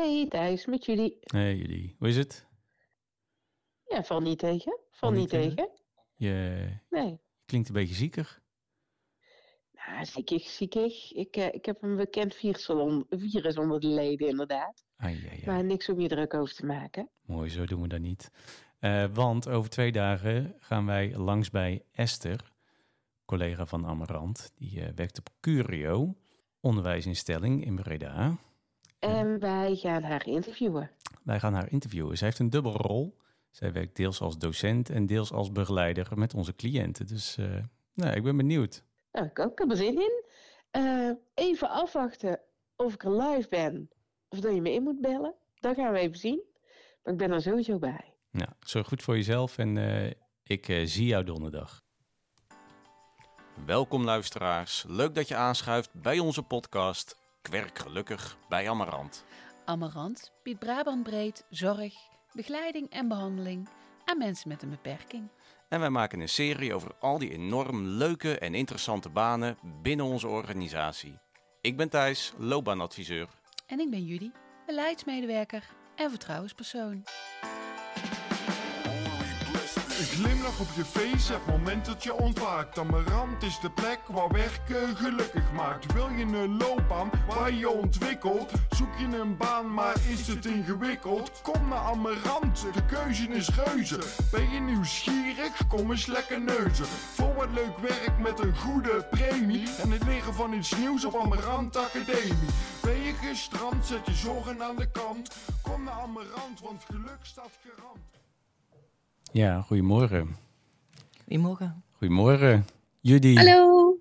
Hey Thijs, met jullie. Hey jullie, hoe is het? Ja, val niet tegen. Val niet niet tegen? tegen. Je Nee. klinkt een beetje ziekig. Nou, ziekig, ziekig. Ik, eh, ik heb een bekend virus on- virus onder de leden, inderdaad. Ai, ai, ai. Maar niks om je druk over te maken. Mooi, zo doen we dat niet. Eh, want over twee dagen gaan wij langs bij Esther, collega van Amarant. Die eh, werkt op Curio, onderwijsinstelling in Breda. En wij gaan haar interviewen. Wij gaan haar interviewen. Zij heeft een dubbele rol. Zij werkt deels als docent en deels als begeleider met onze cliënten. Dus eh, nou, ik ben benieuwd. Nou, ik ook. Ik heb er zin in. Eh, even afwachten of ik er live ben. Of dat je me in moet bellen. Dat gaan we even zien. Maar ik ben er sowieso bij. Nou, zorg goed voor jezelf en eh, ik zie jou donderdag. Welkom luisteraars. Leuk dat je aanschuift bij onze podcast Kwerk Gelukkig bij Amarant. Amarant biedt Brabant breed zorg, begeleiding en behandeling aan mensen met een beperking. En wij maken een serie over al die enorm leuke en interessante banen binnen onze organisatie. Ik ben Thijs, loopbaanadviseur. En ik ben Judy, beleidsmedewerker en vertrouwenspersoon. Glimlach op je face, het moment dat je ontwaakt. Amarant is de plek waar werken gelukkig maakt. Wil je een loopbaan waar je ontwikkelt? Zoek je een baan, maar is het ingewikkeld? Kom naar Amarant, de keuze is reuze. Ben je nieuwsgierig? Kom eens lekker neuzen. Voor wat leuk werk met een goede premie. En het leren van iets nieuws op Amarant Academie. Ben je gestrand, zet je zorgen aan de kant. Kom naar Amarant, want geluk staat garant. Ja, goedemorgen. Goedemorgen. Goedemorgen. Judy. Hallo.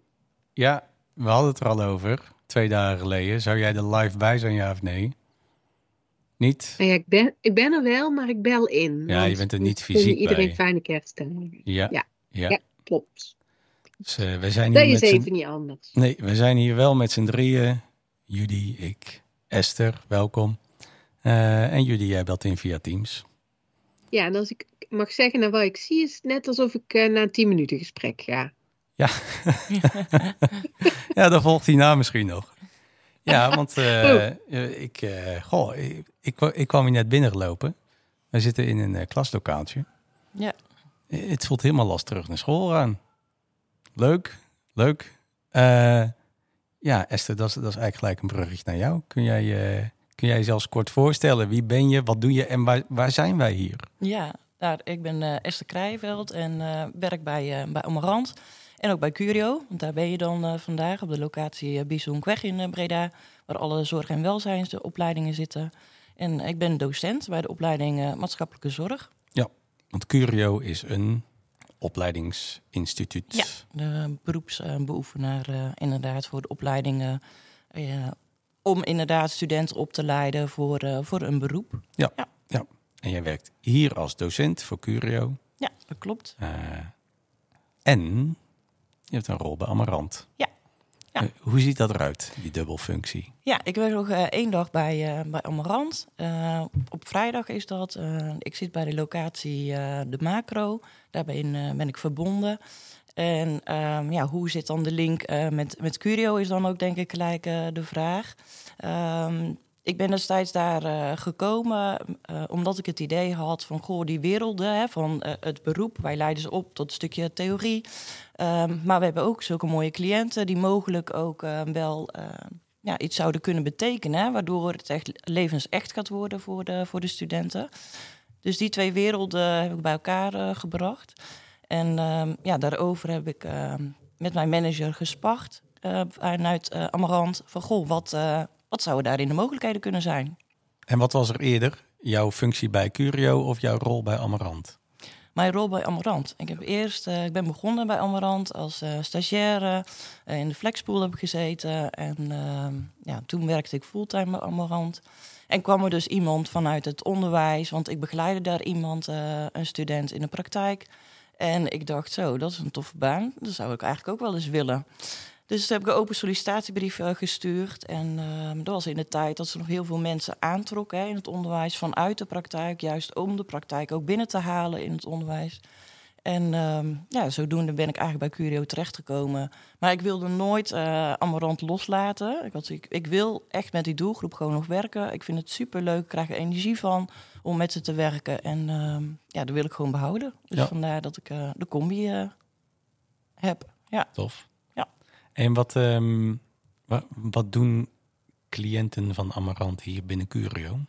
Ja, we hadden het er al over. Twee dagen geleden. Zou jij er live bij zijn, ja of nee? Niet? Nou ja, ik ben, ik ben er wel, maar ik bel in. Ja, je bent er niet fysiek iedereen bij. fijne kerstdagen. Ja. Ja. Ja. Ja, klopt. Dus, eh, we zijn Dat hier is met z'n- even niet anders. Nee, we zijn hier wel met z'n drieën. Judy, ik, Esther, welkom. Eh, en Judy, jij belt in via Teams. Ja, en als ik mag zeggen naar wat ik zie, is net alsof ik eh, na een 10 minuten gesprek ga. Ja. ja, dan volgt hierna misschien nog. Ja, want eh, eh, ik, eh, goh, ik, ik, kwa- ik kwam hier net binnengelopen. We zitten in een klaslokaaltje. Ja. Het voelt helemaal last terug naar school aan. Leuk, leuk. Eh, ja, Esther, dat is, dat is eigenlijk gelijk een bruggetje naar jou. Kun jij, eh, kun jij jezelf kort voorstellen? Wie ben je, wat doe je en waar, waar zijn wij hier? Ja, ik ben eh, Esther Krijveld en eh, werk bij, uh, bij Amarant. En ook bij Curio, want daar ben je dan vandaag op de locatie Bisonkweg in Breda, waar alle zorg- en welzijnsopleidingen zitten. En ik ben docent bij de opleiding maatschappelijke zorg. Want Curio is een opleidingsinstituut. Ja. De beroepsbeoefenaar inderdaad voor de opleidingen. om inderdaad studenten op te leiden voor, voor een beroep. En jij werkt hier als docent voor Curio. Ja, dat klopt. Eh, en je hebt een rol bij Amarant. Ja. Ja. Eh, hoe ziet dat eruit, die dubbelfunctie? Ja, ik werk nog eh, één dag bij, bij Amarant. Op vrijdag is dat. ik zit bij de locatie De Macro. Daar ben, ben ik verbonden. En ehm, ja, hoe zit dan de link met, met Curio is dan ook denk ik gelijk de vraag. Ehm, ik ben destijds daar eh, gekomen eh, omdat ik het idee had van... goh, die werelden hè, van eh, het beroep, wij leiden ze op tot een stukje theorie... Ehm, maar we hebben ook zulke mooie cliënten die mogelijk ook wel ja, iets zouden kunnen betekenen. Waardoor het echt levensecht gaat worden voor de, voor de studenten. Dus die twee werelden heb ik bij elkaar gebracht. En ehm, ja, daarover heb ik ehm, met mijn manager gespart vanuit Amarant. Van goh, wat, wat zouden daarin de mogelijkheden kunnen zijn? En wat was er eerder? Jouw functie bij Curio of jouw rol bij Amarant? Mijn rol bij Amarant. Ik, heb eerst, eh, ik ben begonnen bij Amarant als eh, stagiaire. Eh, in de flexpool heb ik gezeten. En ehm, ja, toen werkte ik fulltime bij Amarant. En kwam er dus iemand vanuit het onderwijs. Want ik begeleidde daar iemand, een student in de praktijk. En ik dacht zo, dat is een toffe baan. Dat zou ik eigenlijk ook wel eens willen. Dus toen heb ik een open sollicitatiebrief eh, gestuurd. En ehm, dat was in de tijd dat ze nog heel veel mensen aantrokken hè, in het onderwijs vanuit de praktijk. Juist om de praktijk ook binnen te halen in het onderwijs. En ehm, ja, zodoende ben ik eigenlijk bij Curio terechtgekomen. Maar ik wilde nooit uh, Amarant loslaten. Ik, had, ik, ik, wil echt met die doelgroep gewoon nog werken. Ik vind het super leuk, ik krijg er energie van om met ze te werken. En ehm, ja, dat wil ik gewoon behouden. Dus Ja. vandaar dat ik eh, de combi heb. Ja. Tof. Ja. En wat, ehm, wat, wat doen cliënten van Amarant hier binnen Curio?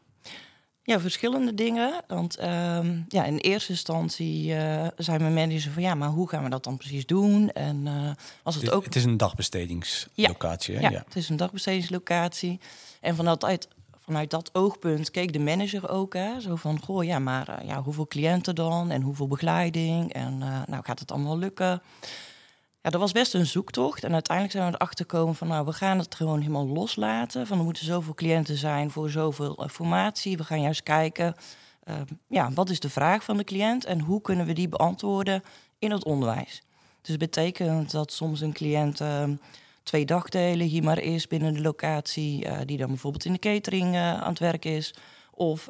Ja, verschillende dingen. Want ehm, ja, in eerste instantie eh, zijn mijn manager van ja, maar hoe gaan we dat dan precies doen? En eh, als het Het, ook het is een dagbestedingslocatie, hè? Ja, het is een dagbestedingslocatie. En vanuit, uit- vanuit dat oogpunt keek de manager ook. Hè, zo van, goh, ja, maar eh, ja, hoeveel cliënten dan? En hoeveel begeleiding? En nou, gaat het allemaal lukken? Ja, dat was best een zoektocht. En uiteindelijk zijn we erachter gekomen van... nou, we gaan het gewoon helemaal loslaten. Van er moeten zoveel cliënten zijn voor zoveel eh, formatie. We gaan juist kijken... eh, ja, wat is de vraag van de cliënt... en hoe kunnen we die beantwoorden in het onderwijs? Dus dat betekent dat soms een cliënt... eh, twee dagdelen hier maar is binnen de locatie, eh, die dan bijvoorbeeld in de catering eh, aan het werk is, of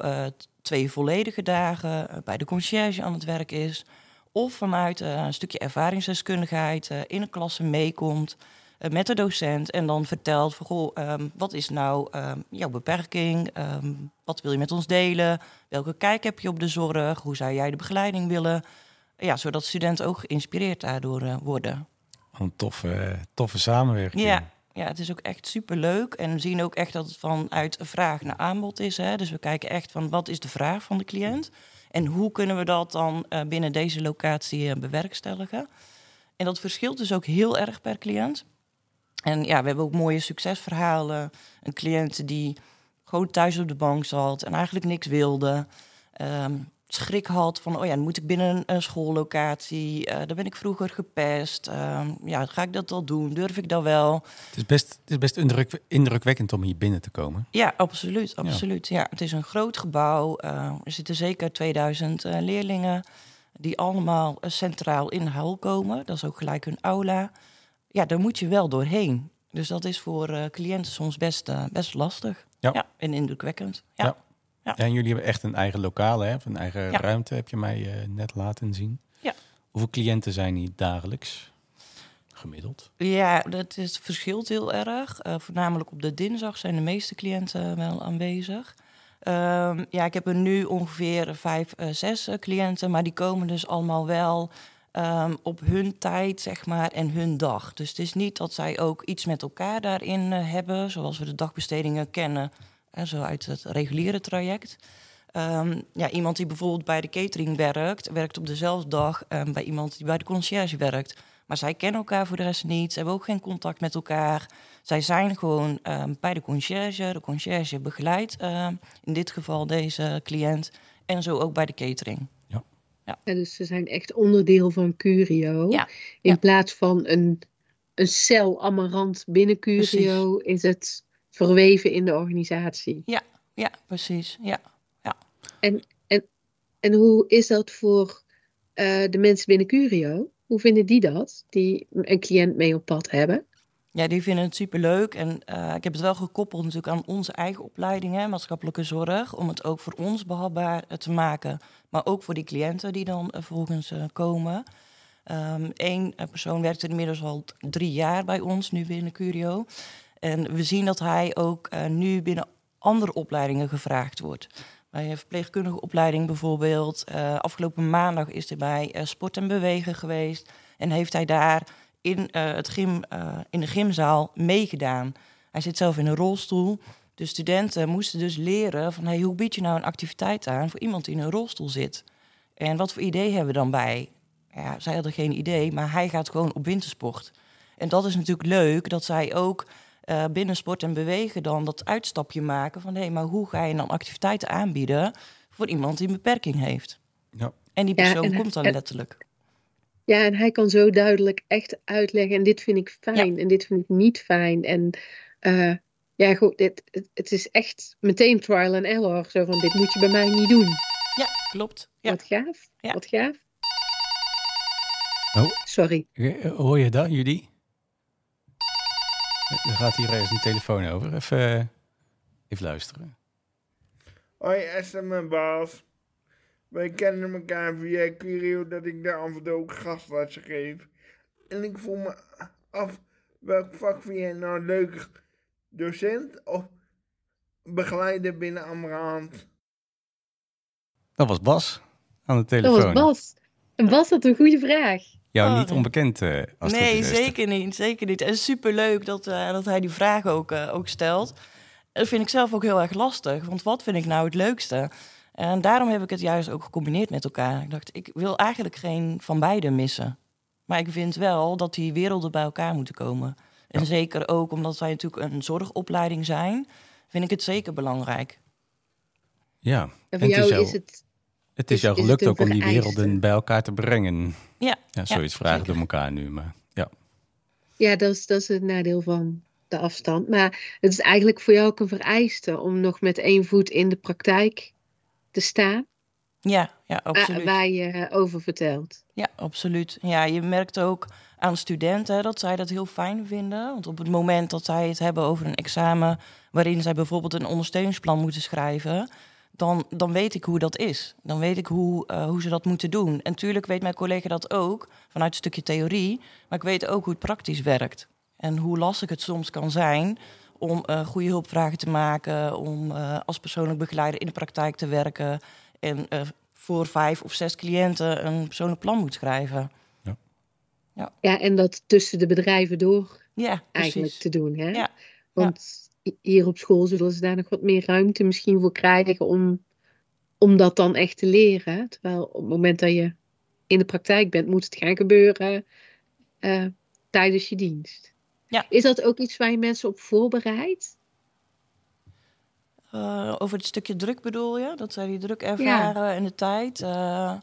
twee volledige dagen bij de conciërge aan het werk is, of vanuit eh, een stukje ervaringsdeskundigheid eh, in een klasse meekomt eh, met de docent en dan vertelt van goh, ehm, wat is nou ehm, jouw beperking, Ehm, wat wil je met ons delen, welke kijk heb je op de zorg, hoe zou jij de begeleiding willen, ja, zodat studenten ook geïnspireerd daardoor worden. Een toffe, toffe samenwerking. Ja, ja, het is ook echt super leuk. En we zien ook echt dat het vanuit vraag naar aanbod is. Hè? Dus we kijken echt van wat is de vraag van de cliënt? En hoe kunnen we dat dan eh, binnen deze locatie eh, bewerkstelligen? En dat verschilt dus ook heel erg per cliënt. En ja, we hebben ook mooie succesverhalen. Een cliënt die gewoon thuis op de bank zat en eigenlijk niks wilde. Ehm, schrik had van, oh ja, dan moet ik binnen een, schoollocatie. eh daar ben ik vroeger gepest. Ehm, ja, ga ik dat wel doen? Durf ik dat wel? Het is best, het is best indruk, indrukwekkend om hier binnen te komen. Ja, absoluut. absoluut. Ja. het is een groot gebouw. Eh, er zitten zeker 2000 eh, leerlingen die allemaal centraal in hal komen. Dat is ook gelijk hun aula. Ja, daar moet je wel doorheen. Dus dat is voor cliënten soms best, best lastig. Ja. en indrukwekkend. Ja. Ja. Ja. En jullie hebben echt een eigen lokaal, hè? Of een eigen Ja. ruimte, heb je mij eh, net laten zien. Ja. Hoeveel cliënten zijn hier dagelijks? Gemiddeld. Ja, dat is, verschilt heel erg. Eh, voornamelijk op de dinsdag zijn de meeste cliënten wel aanwezig. Ehm, ja, ik heb er nu ongeveer vijf, eh, zes cliënten, maar die komen dus allemaal wel ehm, op hun tijd, zeg maar, en hun dag. Dus het is niet dat zij ook iets met elkaar daarin eh, hebben, zoals we de dagbestedingen kennen, hè, zo uit het reguliere traject. Ehm, ja, iemand die bijvoorbeeld bij de catering werkt, werkt op dezelfde dag ehm, bij iemand die bij de conciërge werkt. Maar zij kennen elkaar voor de rest niet. Ze hebben ook geen contact met elkaar. Zij zijn gewoon ehm, bij de conciërge. De conciërge begeleidt ehm, in dit geval deze cliënt. En zo ook bij de catering. Ja, dus ze zijn echt onderdeel van Curio. Ja, In ja. plaats van een, een cel amarant binnen Curio is het verweven in de organisatie. Ja, precies. Ja. En hoe is dat voor eh, de mensen binnen Curio? Hoe vinden die dat? Die een cliënt mee op pad hebben? Ja, die vinden het superleuk. En eh, ik heb het wel gekoppeld natuurlijk aan onze eigen opleiding, hè, maatschappelijke zorg. Om het ook voor ons behapbaar eh, te maken. Maar ook voor die cliënten die dan vervolgens eh, komen. Eén persoon werkt inmiddels al drie jaar bij ons, nu binnen Curio. En we zien dat hij ook eh, nu binnen andere opleidingen gevraagd wordt. Bij een verpleegkundige opleiding bijvoorbeeld. eh, afgelopen maandag is hij bij eh, Sport en Bewegen geweest. En heeft hij daar in, het gym, in de gymzaal meegedaan. Hij zit zelf in een rolstoel. De studenten moesten dus leren van hey, hoe bied je nou een activiteit aan voor iemand die in een rolstoel zit. En wat voor idee hebben we dan bij? Ja, zij hadden geen idee, maar hij gaat gewoon op wintersport. En dat is natuurlijk leuk dat zij ook eh, binnen sport en bewegen dan dat uitstapje maken van hé, maar hoe ga je dan activiteiten aanbieden voor iemand die een beperking heeft? Ja. En die Ja, persoon en- komt dan letterlijk. Ja, en hij kan zo duidelijk echt uitleggen. En dit vind ik fijn en dit vind ik niet fijn. En eh, ja, goed, dit, het, het is echt meteen trial and error. Zo van, dit moet je bij mij niet doen. Ja, klopt. Ja. Wat gaaf. Ja. Wat gaaf. Oh. Sorry. Eh, Hoor je dat, jullie? Er gaat hier ergens een telefoon over. Even, eh, even luisteren. Hoi Esther, mijn baas. wij kennen elkaar via Curio dat ik daar af en toe ook gastlessen geef. En ik voel me af welk vak vind jij nou leuk? Docent of begeleider binnen Amarant? Dat was Bas aan de Dat telefoon. was Bas. En Bas had een goede vraag. Jou Oh, niet onbekend eh als nee, zeker niet. Zeker niet. En superleuk dat, eh, dat hij die vraag ook, eh, ook stelt. Dat vind ik zelf ook heel erg lastig. Want wat vind ik nou het leukste? En daarom heb ik het juist ook gecombineerd met elkaar. Ik dacht, ik wil eigenlijk geen van beide missen. Maar ik vind wel dat die werelden bij elkaar moeten komen. En Ja. zeker ook omdat wij natuurlijk een zorgopleiding zijn, vind ik het zeker belangrijk. Ja, En voor jou- is het... het is Is- jou gelukt ook om die werelden bij elkaar te brengen. Ja, Ja, zoiets vragen door elkaar nu, maar ja. Ja, dat is, dat is het nadeel van de afstand. Maar het is eigenlijk voor jou ook een vereiste om nog met één voet in de praktijk te staan. ja, ja absoluut. Waar je eh, over vertelt. Ja, absoluut. Ja, je merkt ook aan studenten dat zij dat heel fijn vinden. Want op het moment dat zij het hebben over een examen waarin zij bijvoorbeeld een ondersteuningsplan moeten schrijven, dan, dan weet ik hoe dat is. Dan weet ik hoe, eh, hoe ze dat moeten doen. En natuurlijk weet mijn collega dat ook vanuit een stukje theorie, maar ik weet ook hoe het praktisch werkt. En hoe lastig het soms kan zijn om eh, goede hulpvragen te maken, om eh, als persoonlijk begeleider in de praktijk te werken en eh, voor vijf of zes cliënten een persoonlijk plan moet schrijven. Ja, en dat tussen de bedrijven door Ja, eigenlijk precies. te doen. Hè? Ja, Want hier op school zullen ze daar nog wat meer ruimte misschien voor krijgen om, om dat dan echt te leren. Terwijl op het moment dat je in de praktijk bent, moet het gaan gebeuren eh, tijdens je dienst. Ja. Is dat ook iets waar je mensen op voorbereidt? Eh, over het stukje druk bedoel je? Dat zij die druk ervaren in de tijd. Eh,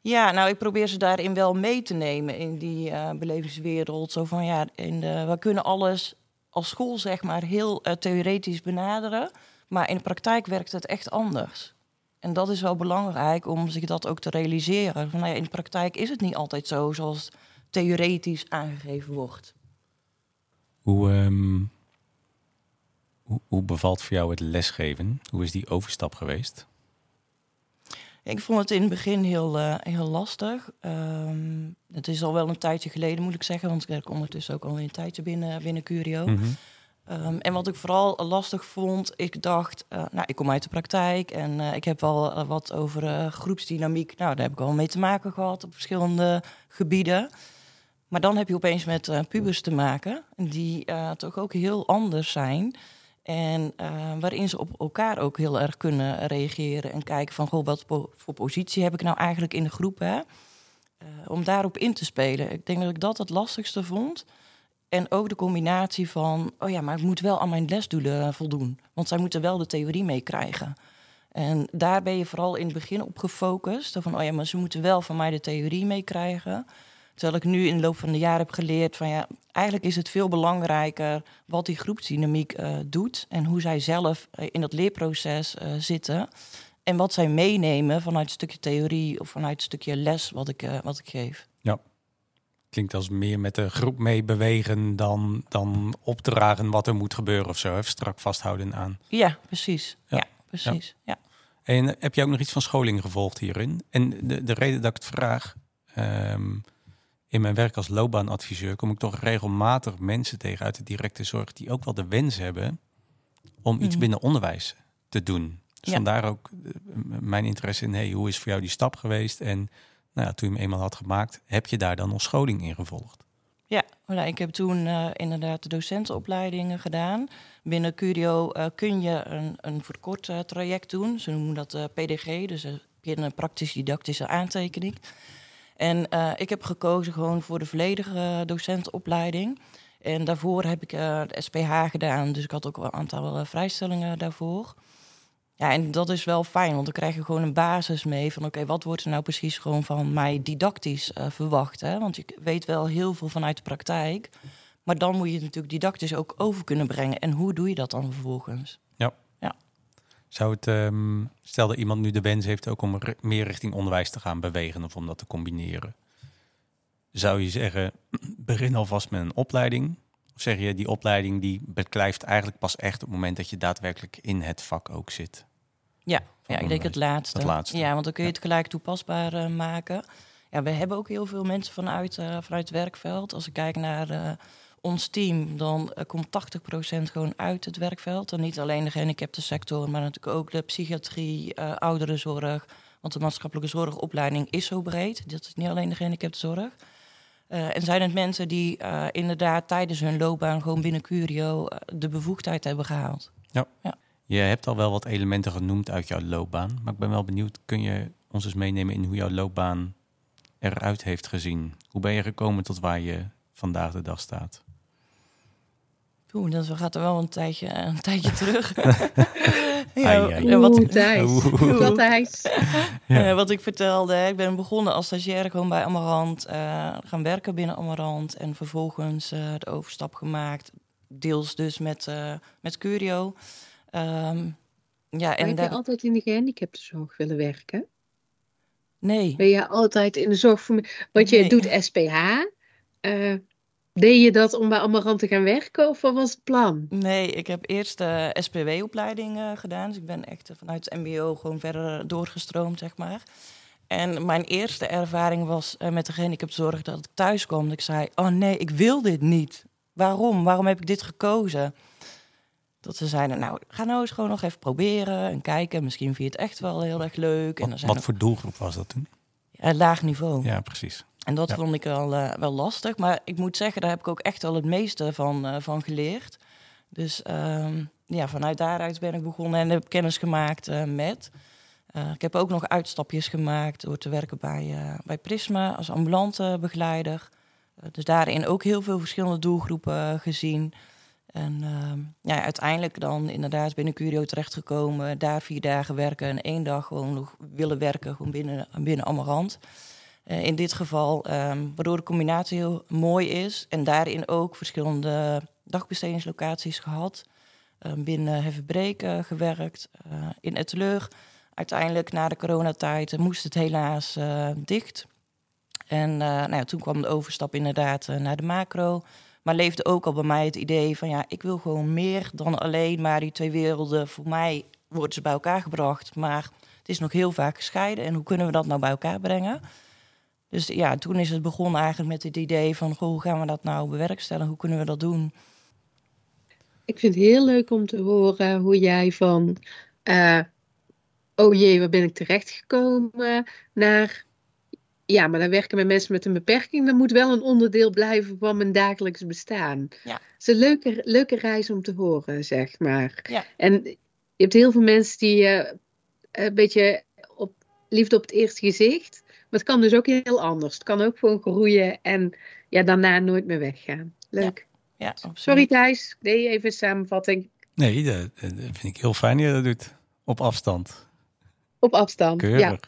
ja, nou, ik probeer ze daarin wel mee te nemen in die belevingswereld. Zo van ja, in de, we kunnen alles als school zeg maar heel eh, theoretisch benaderen. Maar in de praktijk werkt het echt anders. En dat is wel belangrijk om zich dat ook te realiseren. Van, nou ja, in de praktijk is het niet altijd zo zoals theoretisch aangegeven wordt. Hoe, ehm, hoe, hoe bevalt voor jou het lesgeven? Hoe is die overstap geweest? Ik vond het in het begin heel, eh, heel lastig. Ehm, het is al wel een tijdje geleden, moet ik zeggen, want ik werk ondertussen ook al een tijdje binnen, binnen Curio. Mhm. Ehm, en wat ik vooral lastig vond, ik dacht, eh, nou, ik kom uit de praktijk en eh, ik heb wel eh, wat over groepsdynamiek. Nou, daar heb ik al mee te maken gehad op verschillende gebieden. Maar dan heb je opeens met pubers te maken, die toch ook heel anders zijn. En eh, waarin ze op elkaar ook heel erg kunnen reageren en kijken van, goh, wat voor positie heb ik nou eigenlijk in de groep, hè? Eh, om daarop in te spelen. Ik denk dat ik dat het lastigste vond. En ook de combinatie van, oh ja, maar ik moet wel aan mijn lesdoelen voldoen. Want zij moeten wel de theorie meekrijgen. En daar ben je vooral in het begin op gefocust. Van, oh ja, maar ze moeten wel van mij de theorie meekrijgen. Terwijl ik nu in de loop van de jaren heb geleerd van, ja, eigenlijk is het veel belangrijker wat die groepsdynamiek eh, doet. En hoe zij zelf eh, in dat leerproces eh, zitten. En wat zij meenemen vanuit een stukje theorie of vanuit een stukje les wat ik, wat ik geef. Klinkt als meer met de groep mee bewegen dan, dan opdragen wat er moet gebeuren of zo. Even strak vasthouden aan. Ja, precies. Ja. Ja, precies. Ja. En heb je ook nog iets van scholing gevolgd hierin? En de, de reden dat ik het vraag, ehm, in mijn werk als loopbaanadviseur kom ik toch regelmatig mensen tegen uit de directe zorg die ook wel de wens hebben om iets Mhm. binnen onderwijs te doen. Dus Ja. vandaar ook eh, mijn interesse in, hey, hoe is voor jou die stap geweest? En nou ja, toen je hem eenmaal had gemaakt, heb je daar dan nog scholing in gevolgd? Ja, nou, ik heb toen eh, inderdaad de docentenopleidingen gedaan. Binnen Curio eh, kun je een, een verkort traject doen. Ze noemen dat PDG, dus een praktisch-didactische aantekening. En eh, ik heb gekozen gewoon voor de volledige docentenopleiding. En daarvoor heb ik eh, de SPH gedaan, dus ik had ook een aantal eh, vrijstellingen daarvoor. Ja, en dat is wel fijn, want dan krijg je gewoon een basis mee van... oké, wat wordt er nou precies gewoon van mij didactisch eh, verwacht? Hè? Want je weet wel heel veel vanuit de praktijk... maar dan moet je het natuurlijk didactisch ook over kunnen brengen. En hoe doe je dat dan vervolgens? Zou het, ehm, stel dat iemand nu de wens heeft ook om meer richting onderwijs te gaan bewegen of om dat te combineren. Zou je zeggen, begin alvast met een opleiding? Of zeg je, die opleiding die beklijft eigenlijk pas echt op het moment dat je daadwerkelijk in het vak ook zit? Ja, ja ik denk het laatste. Het laatste. Ja, want dan kun je het gelijk toepasbaar eh, maken. Ja, we hebben ook heel veel mensen vanuit, eh, vanuit het werkveld. Als ik kijk naar eh, ons team, dan eh, komt 80% gewoon uit het werkveld. En niet alleen de gehandicapte sector, maar natuurlijk ook de psychiatrie, eh ouderenzorg. Want de maatschappelijke zorgopleiding is zo breed. Dat is niet alleen de gehandicapte zorg. Eh, en zijn het mensen die inderdaad tijdens hun loopbaan gewoon binnen Curio de bevoegdheid hebben gehaald? Je hebt al wel wat elementen genoemd uit jouw loopbaan. Maar ik ben wel benieuwd, kun je ons eens meenemen in hoe jouw loopbaan eruit heeft gezien? Hoe ben je gekomen tot waar je vandaag de dag staat? Oeh, dat gaat er wel een tijdje, een tijdje terug. Ai, ai. en wat, Oeh, Thijs. Oeh. Dat Thijs. Ja. eh, wat ik vertelde, ik ben begonnen als stagiair gewoon bij Amarant. eh, gaan werken binnen Amarant. En vervolgens eh, de overstap gemaakt. Deels dus met, eh, met Curio. Ehm, ja, Maar en heb je daar, altijd in de gehandicaptenzorg willen werken? nee. Ben je altijd in de zorg voor... Want je Nee. doet SPH. Eh, deed je dat om bij Amarant te gaan werken of wat was het plan? Nee, ik heb eerst de SPW-opleiding eh, gedaan. Dus ik ben echt eh, vanuit het MBO gewoon verder doorgestroomd, zeg maar. En mijn eerste ervaring was eh, met de gehandicaptenzorg dat ik thuis kwam. Dat ik zei, oh nee, ik wil dit niet. Waarom? Waarom heb ik dit gekozen? Dat ze zeiden, nou, ga nou eens gewoon nog even proberen en kijken. Misschien vind je het echt wel heel erg leuk. En dan Wat, zijn wat voor doelgroep was dat toen? ja, laag niveau. Ja, precies. En dat Ja. vond ik wel, eh, wel lastig. Maar ik moet zeggen, daar heb ik ook echt wel het meeste van, eh, van geleerd. Dus ehm, ja, vanuit daaruit ben ik begonnen en heb kennis gemaakt eh, met. Ik heb ook nog uitstapjes gemaakt door te werken bij, bij Prisma als ambulante begeleider. Dus daarin ook heel veel verschillende doelgroepen gezien. En ehm, ja, uiteindelijk dan inderdaad binnen Curio terechtgekomen. Daar vier dagen werken en één dag gewoon nog willen werken gewoon binnen, binnen Amarant. Eh, in dit geval, ehm, waardoor de combinatie heel mooi is. En daarin ook verschillende dagbestedingslocaties gehad. Ehm, binnen Heffenbreek eh, gewerkt, eh, in Etteleur. Uiteindelijk na de coronatijd eh, moest het helaas dicht. En nou toen kwam de overstap inderdaad naar de macro. Maar leefde ook al bij mij het idee van ja, ik wil gewoon meer dan alleen maar die twee werelden. Voor mij worden ze bij elkaar gebracht, maar het is nog heel vaak gescheiden. En hoe kunnen we dat nou bij elkaar brengen? Dus ja, toen is het begonnen eigenlijk met het idee van... Goh, hoe gaan we dat nou bewerkstelligen? Hoe kunnen we dat doen? Ik vind het heel leuk om te horen hoe jij van... eh, oh jee, waar ben ik terechtgekomen? Naar... Ja, maar dan werken met mensen met een beperking. Dat moet wel een onderdeel blijven van mijn dagelijks bestaan. Ja. Het is een leuke, leuke reis om te horen, zeg maar. Ja. En je hebt heel veel mensen die eh, een beetje op liefde op het eerste gezicht. Maar het kan dus ook heel anders. Het kan ook gewoon groeien en ja, daarna nooit meer weggaan. Leuk. Ja, absoluut. Sorry Thijs, ik deed even een samenvatting Nee, dat, dat vind ik heel fijn dat je dat doet. Op afstand. op afstand. Keurig. Ja.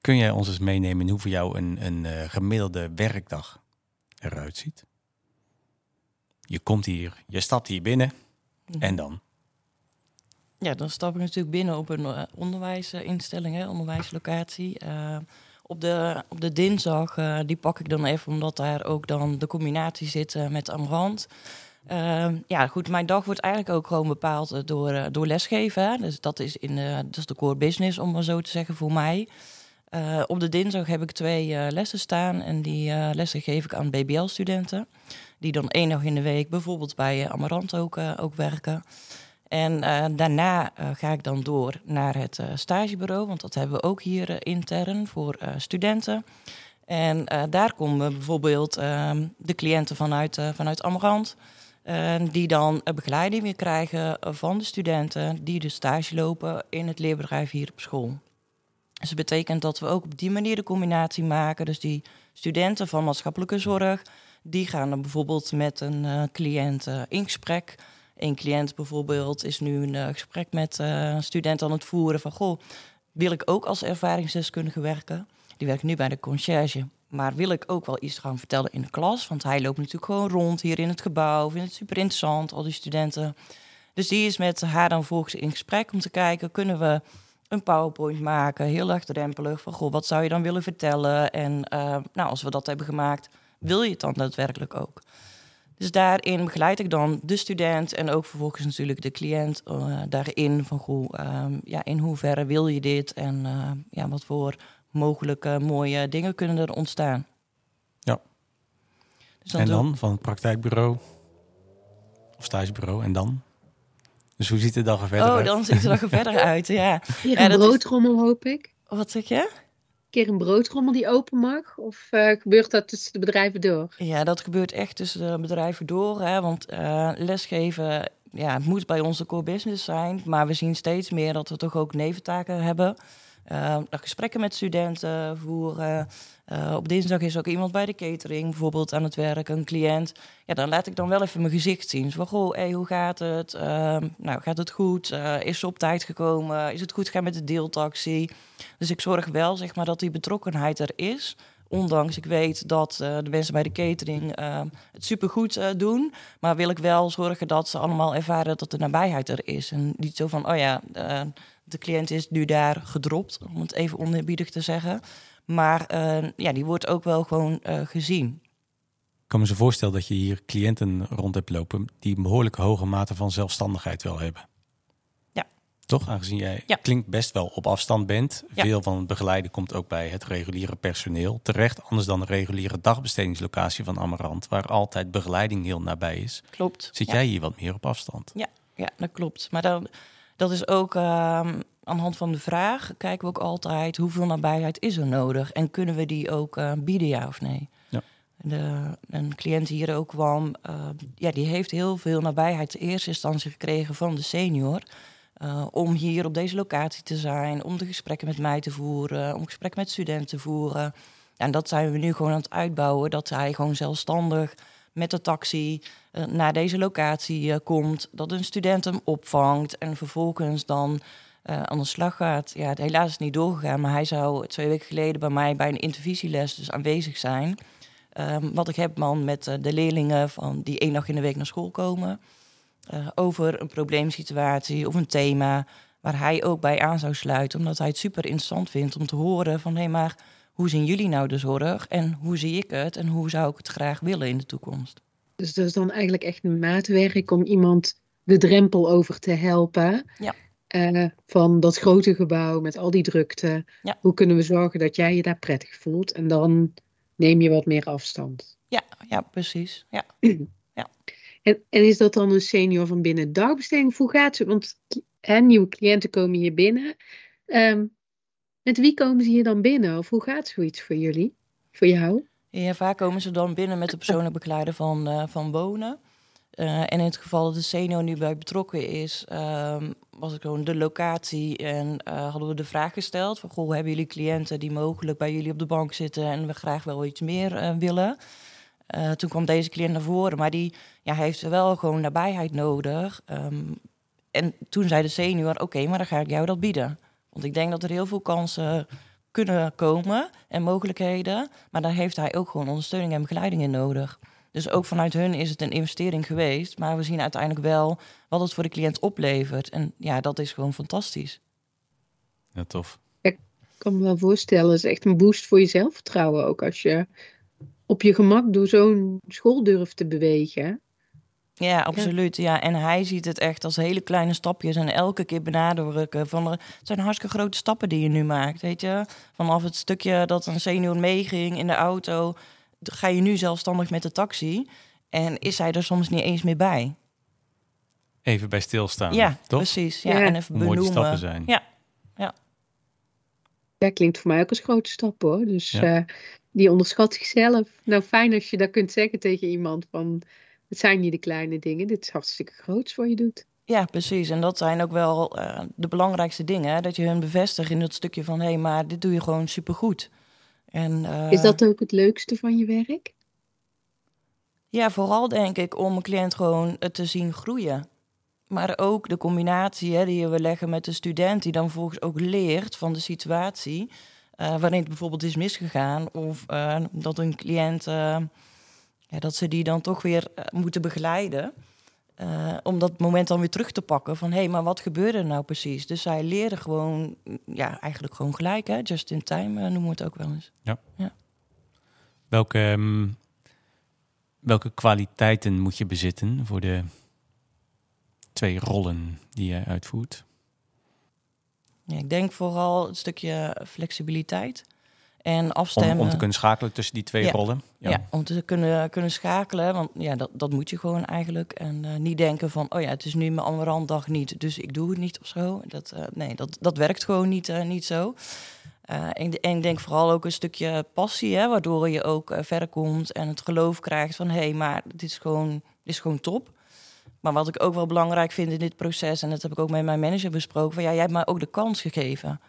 Kun jij ons eens meenemen in hoe voor jou een, een eh, gemiddelde werkdag eruit ziet? Je komt hier, je stapt hier binnen en dan? Ja, dan stap ik natuurlijk binnen op een eh, onderwijsinstelling, hè, onderwijslocatie. Eh, op, de, op de dinsdag, eh, die pak ik dan even omdat daar ook dan de combinatie zit eh, met Amrand. Eh, ja, goed, mijn dag wordt eigenlijk ook gewoon bepaald eh, door, door lesgeven. Dus dat is, in de, dat is de core business, om maar zo te zeggen, voor mij. Op de dinsdag heb ik twee lessen staan en die lessen geef ik aan BBL-studenten. Die dan één dag in de week bijvoorbeeld bij Amarant ook, ook werken. En eh, daarna eh, ga ik dan door naar het eh, stagebureau, want dat hebben we ook hier intern voor studenten. En daar komen bijvoorbeeld ehm, de cliënten vanuit, vanuit Amarant, eh, die dan begeleiding weer krijgen van de studenten die de stage lopen in het leerbedrijf hier op school. Dus dat betekent dat we ook op die manier de combinatie maken. Dus die studenten van maatschappelijke zorg, die gaan dan bijvoorbeeld met een cliënt in gesprek. Een cliënt bijvoorbeeld is nu een eh, gesprek met eh, een student aan het voeren van... goh, wil ik ook als ervaringsdeskundige werken? Die werkt nu bij de conciërge. Maar wil ik ook wel iets gaan vertellen in de klas? Want hij loopt natuurlijk gewoon rond hier in het gebouw. Vindt het super interessant, al die studenten. Dus die is met haar dan volgens in gesprek om te kijken... kunnen we een PowerPoint maken, heel laagdrempelig... van goh, wat zou je dan willen vertellen? En eh, nou, als we dat hebben gemaakt, wil je het dan daadwerkelijk ook? Dus daarin begeleid ik dan de student en ook vervolgens natuurlijk de cliënt uh, daarin van goh, uh, ja, in hoeverre wil je dit en uh, ja, wat voor mogelijke mooie dingen kunnen er ontstaan. Ja. Dus dan en dan van het praktijkbureau of stagebureau en dan? Dus hoe ziet de dag er verder oh, uit? dan ziet de dag er verder uit, ja. Hier een ja, broodrommel is... hoop ik. Wat zeg je? Keer een broodrommel die open mag? Of uh, gebeurt dat tussen de bedrijven door? Ja, dat gebeurt echt tussen de bedrijven door. Hè, want uh, lesgeven ja, het moet bij ons de core business zijn. Maar we zien steeds meer dat we toch ook neventaken hebben. Uh, gesprekken met studenten voeren. Uh, op dinsdag is ook iemand bij de catering bijvoorbeeld aan het werk, een cliënt. Ja, dan laat ik dan wel even mijn gezicht zien. Zo goh, hoe gaat het? Uh, nou, gaat het goed? Uh, is ze op tijd gekomen? Is het goed gaan met de deeltaxi? Dus ik zorg wel, zeg maar, dat die betrokkenheid er is. Ondanks ik weet dat de mensen bij de catering het supergoed doen. Maar wil ik wel zorgen dat ze allemaal ervaren dat de nabijheid er is. En niet zo van, oh ja, de cliënt is nu daar gedropt, om het even oneerbiedig te zeggen. Maar uh, ja, die wordt ook wel gewoon uh, gezien. Ik kan me zo voorstellen dat je hier cliënten rond hebt lopen die een behoorlijk hoge mate van zelfstandigheid wel hebben. Ja. Toch? Aangezien jij ja. klinkt best wel op afstand bent. Ja. Veel van het begeleiden komt ook bij het reguliere personeel terecht. Anders dan de reguliere dagbestedingslocatie van Amarant, waar altijd begeleiding heel nabij is. Klopt. Zit jij hier wat meer op afstand? Ja, ja dat klopt. Maar dan, dat is ook uh, aan de hand van de vraag kijken we ook altijd hoeveel nabijheid is er nodig en kunnen we die ook uh, bieden, ja of nee. Ja. De, een cliënt hier ook kwam, uh, ja, die heeft heel veel nabijheid in eerste instantie gekregen van de senior. Uh, om hier op deze locatie te zijn, om de gesprekken met mij te voeren, om gesprekken met studenten te voeren. En dat zijn we nu gewoon aan het uitbouwen, dat hij gewoon zelfstandig met de taxi uh, naar deze locatie uh, komt, dat een student hem opvangt en vervolgens dan uh, aan de slag gaat. Ja, het helaas is niet doorgegaan, maar hij zou twee weken geleden bij mij bij een intervisieles dus aanwezig zijn. Um, wat ik heb man met de leerlingen van die één dag in de week naar school komen. Over een probleemsituatie of een thema waar hij ook bij aan zou sluiten. Omdat hij het super interessant vindt om te horen van hé, maar hoe zien jullie nou de zorg en hoe zie ik het en hoe zou ik het graag willen in de toekomst? Dus dat is dan eigenlijk echt een maatwerk om iemand de drempel over te helpen. Ja. Uh, van dat grote gebouw met al die drukte. Ja. Hoe kunnen we zorgen dat jij je daar prettig voelt? En dan neem je wat meer afstand. Ja, ja precies. Ja. ja. En, en is dat dan een senior van binnen dagbesteding? Hoe gaat het? Want hè, nieuwe cliënten komen hier binnen. Um, met wie komen ze hier dan binnen? Of hoe gaat zoiets voor jullie? Voor jou? Ja, vaak komen ze dan binnen met de persoonlijk van, uh, van wonen. Uh, en in het geval dat de senior nu bij betrokken is, um, was ik gewoon de locatie en uh, hadden we de vraag gesteld van, goh, hebben jullie cliënten die mogelijk bij jullie op de bank zitten en we graag wel iets meer willen? toen kwam deze cliënt naar voren, maar die ja, heeft wel gewoon nabijheid nodig. Um, en toen zei de senior, oké, maar dan ga ik jou dat bieden. Want ik denk dat er heel veel kansen kunnen komen en mogelijkheden, maar daar heeft hij ook gewoon ondersteuning en begeleiding in nodig. Dus ook vanuit hun is het een investering geweest. Maar we zien uiteindelijk wel wat het voor de cliënt oplevert. En ja, dat is gewoon fantastisch. Ja, tof. Ik kan me wel voorstellen, het is echt een boost voor je zelfvertrouwen ook. Als je op je gemak door zo'n school durft te bewegen. Ja, absoluut. Ja. En hij ziet het echt als hele kleine stapjes en elke keer benadrukken. Van, het zijn hartstikke grote stappen die je nu maakt, weet je. Vanaf het stukje dat een senior meeging in de auto ga je nu zelfstandig met de taxi en is hij er soms niet eens meer bij. Even bij stilstaan. Ja, toch? precies. Ja, en even benoemen. Mooie stappen zijn. Ja, ja. Ja, klinkt voor mij ook als grote stap hoor. Dus ja. uh, die onderschat zichzelf. Nou, fijn als je dat kunt zeggen tegen iemand van... Het zijn niet de kleine dingen, dit is hartstikke groots wat je doet. Ja, precies. En dat zijn ook wel uh, de belangrijkste dingen. Hè? Dat je hun bevestigt in dat stukje van... hé, hey, maar dit doe je gewoon supergoed. En, uh, is dat ook het leukste van je werk? Ja, vooral denk ik om een cliënt gewoon te zien groeien. Maar ook de combinatie hè, die we leggen met de student, die dan volgens ook leert van de situatie. Uh, waarin het bijvoorbeeld is misgegaan. Of dat een cliënt, ja, dat ze die dan toch weer moeten begeleiden. Uh, om dat moment dan weer terug te pakken van hé, hey, maar wat gebeurde er nou precies? Dus zij leren gewoon, ja, eigenlijk gewoon gelijk, hè? just in time uh, noemen we het ook wel eens. Ja. ja. Welke, um, welke kwaliteiten moet je bezitten voor de twee rollen die jij uitvoert? Ja, ik denk vooral een stukje flexibiliteit en afstemmen. om te kunnen schakelen tussen die twee Ja. rollen? Ja. om te kunnen, kunnen schakelen. Want ja, dat, dat moet je gewoon eigenlijk. En eh, niet denken van, oh ja, het is nu mijn Amarantdag niet, dus ik doe het niet of zo. Dat, eh, nee, dat, dat werkt gewoon niet, eh, niet zo. En, en ik denk vooral ook een stukje passie, hè, waardoor je ook verder komt en het geloof krijgt van, hé, hey, maar dit is, gewoon, dit is gewoon top. Maar wat ik ook wel belangrijk vind in dit proces, en dat heb ik ook met mijn manager besproken, van ja, jij hebt mij ook de kans gegeven.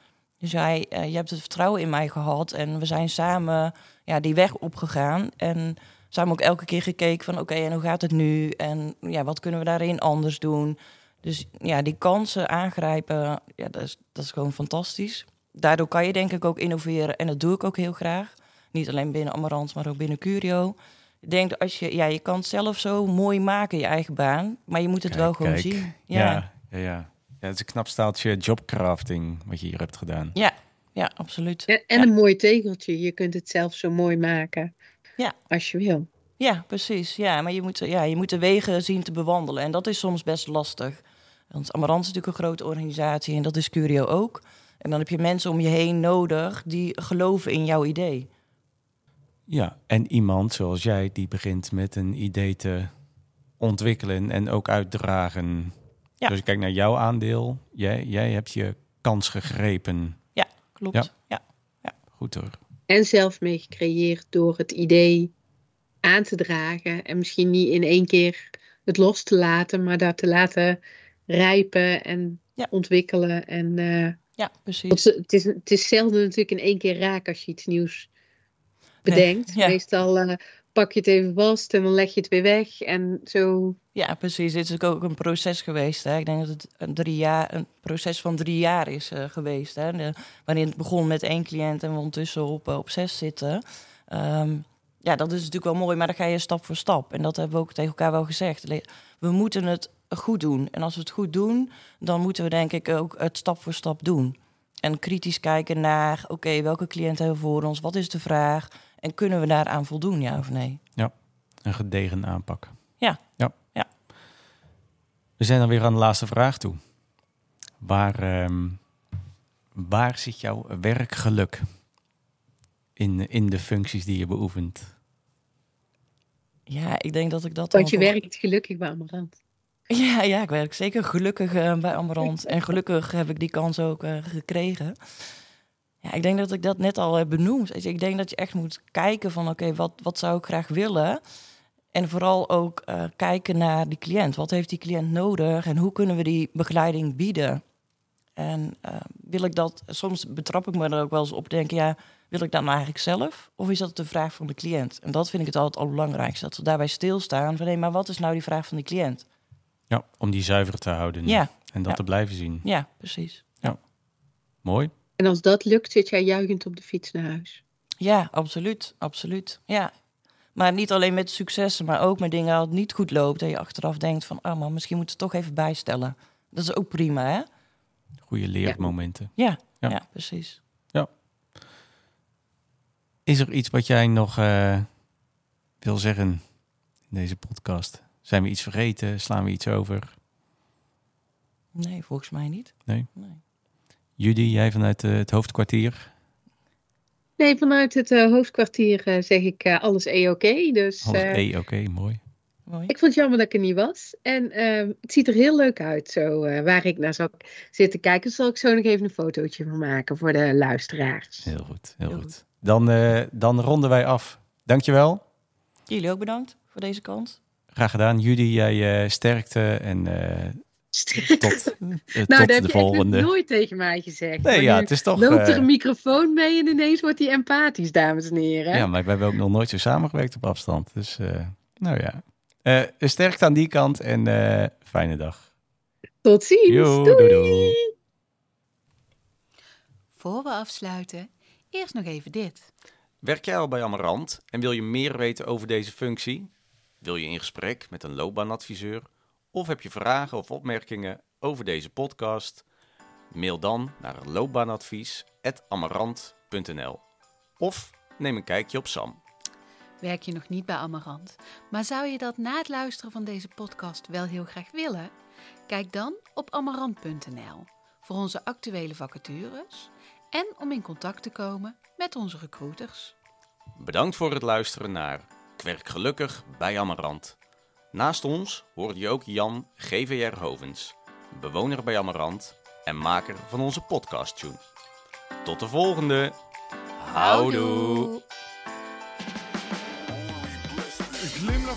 Dus jij, eh, je hebt het vertrouwen in mij gehad en we zijn samen ja, die weg opgegaan. En samen ook elke keer gekeken van oké, en hoe gaat het nu? En ja, wat kunnen we daarin anders doen? Dus ja, die kansen aangrijpen, ja, dat, is, dat is gewoon fantastisch. Daardoor kan je denk ik ook innoveren en dat doe ik ook heel graag. Niet alleen binnen Amarant, maar ook binnen Curio. Ik denk dat als je, ja, je kan het zelf zo mooi maken, je eigen baan. Maar je moet het Kijk, wel gewoon kijk. zien. Ja. Ja, Ja, ja, ja. het is een knap staaltje jobcrafting wat je hier hebt gedaan. ja, ja absoluut. En, en een mooi tegeltje. Je kunt het zelf zo mooi maken. Ja. Als je wil. Ja, precies. Ja, maar je moet, ja, je moet de wegen zien te bewandelen. En dat is soms best lastig. Want Amarant is natuurlijk een grote organisatie en dat is Curio ook. En dan heb je mensen om je heen nodig die geloven in jouw idee. Ja, en iemand zoals jij die begint met een idee te ontwikkelen en ook uitdragen. Ja. Dus ik kijk naar jouw aandeel. Jij, jij hebt je kans gegrepen. Ja, klopt. Ja. Ja. Goed hoor. En zelf mee gecreëerd door het idee aan te dragen. En misschien niet in één keer het los te laten, maar dat te laten rijpen en Ja. ontwikkelen. En eh, Ja, precies. het, is, het is zelden natuurlijk in één keer raak als je iets nieuws bedenkt. ja. Meestal eh, pak je het even vast en dan leg je het weer weg. En zo Ja, precies. Dit is ook een proces geweest. Hè. Ik denk dat het een, drie jaar, een proces van drie jaar is eh, geweest. Hè. Waarin het begon met één cliënt en we ondertussen op, eh, op zes zitten. Ehm, ja, dat is natuurlijk wel mooi, maar dan ga je stap voor stap. En dat hebben we ook tegen elkaar wel gezegd. We moeten het goed doen. En als we het goed doen, dan moeten we denk ik ook het stap voor stap doen. En kritisch kijken naar, oké, welke cliënt hebben we voor ons? Wat is de vraag? En kunnen we daaraan voldoen, ja of nee? Een gedegen aanpak. Ja. ja. Ja. We zijn dan weer aan de laatste vraag toe. Waar, ehm, waar zit jouw werkgeluk in, in de functies die je beoefent? Ja, ik denk dat ik dat... dan Want je voor- werkt gelukkig bij Amarant. Ja, ja, ik werk zeker gelukkig eh, bij Amarant. En gelukkig heb ik die kans ook eh, gekregen. Ja, ik denk dat ik dat net al heb benoemd. Dus Ik denk dat je echt moet kijken van... oké, wat, wat zou ik graag willen? En vooral ook eh, kijken naar die cliënt. Wat heeft die cliënt nodig? En hoe kunnen we die begeleiding bieden? En eh, wil ik dat... Soms betrap ik me er ook wel eens op. Denk, ja, wil ik dat nou eigenlijk zelf? Of is dat de vraag van de cliënt? En dat vind ik het altijd al belangrijkste. Dat we daarbij stilstaan. Van, hé, maar wat is nou die vraag van de cliënt? Ja, om die zuiver te houden Ja, en dat ja. te blijven zien. ja, precies. Mooi. En als dat lukt, zit jij juichend op de fiets naar huis. Ja, absoluut, absoluut. Ja. Maar niet alleen met successen, maar ook met dingen dat het niet goed loopt. En je achteraf denkt van, oh man, misschien moet het toch even bijstellen. Dat is ook prima, hè? Goede leermomenten. Ja, Ja. ja. precies. Is er iets wat jij nog eh, wil zeggen in deze podcast? Zijn we iets vergeten? Slaan we iets over? Nee, volgens mij niet. Nee? Nee. Judy, jij vanuit eh, het hoofdkwartier? Nee, vanuit het eh, hoofdkwartier eh, zeg ik eh, alles E-oké. dus Alles eh, E, oké, mooi. Mooi. ik vond het jammer dat ik er niet was. En eh, het ziet er heel leuk uit, zo eh, waar ik naar zal zitten kijken. Zal ik zo nog even een fotootje van maken voor de luisteraars. Heel goed, heel, Heel goed. goed. Dan, eh, dan ronden wij af. Dankjewel. Jullie ook bedankt voor deze kans. Graag gedaan. Judy, jij eh, sterkte en eh, tot, eh, nou, tot dat heb echt volgende. nooit tegen mij gezegd. Nee, Maar ja, het is toch... loopt er eh, een microfoon mee en ineens wordt hij empathisch, dames en heren. ja, maar we hebben ook nog nooit zo samengewerkt op afstand. Dus, eh, nou ja. Eh sterkte aan die kant en eh, fijne dag. Tot ziens. Jo, doei. doei, doei. Voor we afsluiten, eerst nog even dit. Werk jij al bij Amarant en wil je meer weten over deze functie? Wil je in gesprek met een loopbaanadviseur? Of heb je vragen of opmerkingen over deze podcast? Mail dan naar loopbaanadvies.amarant.nl Of neem een kijkje op SAM. Werk je nog niet bij Amarant, maar zou je dat na het luisteren van deze podcast wel heel graag willen? Kijk dan op amarant.nl voor onze actuele vacatures en om in contact te komen met onze recruiters. Bedankt voor het luisteren naar Ik werk gelukkig bij Amarant. Naast ons hoorde je ook Jan GVR Hovens, bewoner bij Amarant en maker van onze podcast tune. Tot de volgende. Houdoe.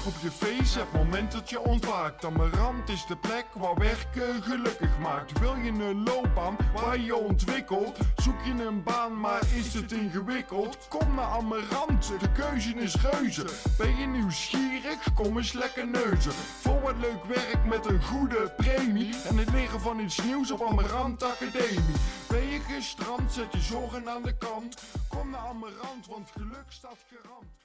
Op je face, het moment dat je ontwaakt. Amarant is de plek waar werken gelukkig maakt. Wil je een loopbaan waar je ontwikkelt? Zoek je een baan, maar is het ingewikkeld? Kom naar Amarant, de keuze is reuze. Ben je nieuwsgierig? Kom eens lekker neuzen. Voor wat leuk werk met een goede premie. En het leren van iets nieuws op Amarant Academie. Ben je gestrand, zet je zorgen aan de kant. Kom naar Amarant, want geluk staat garant.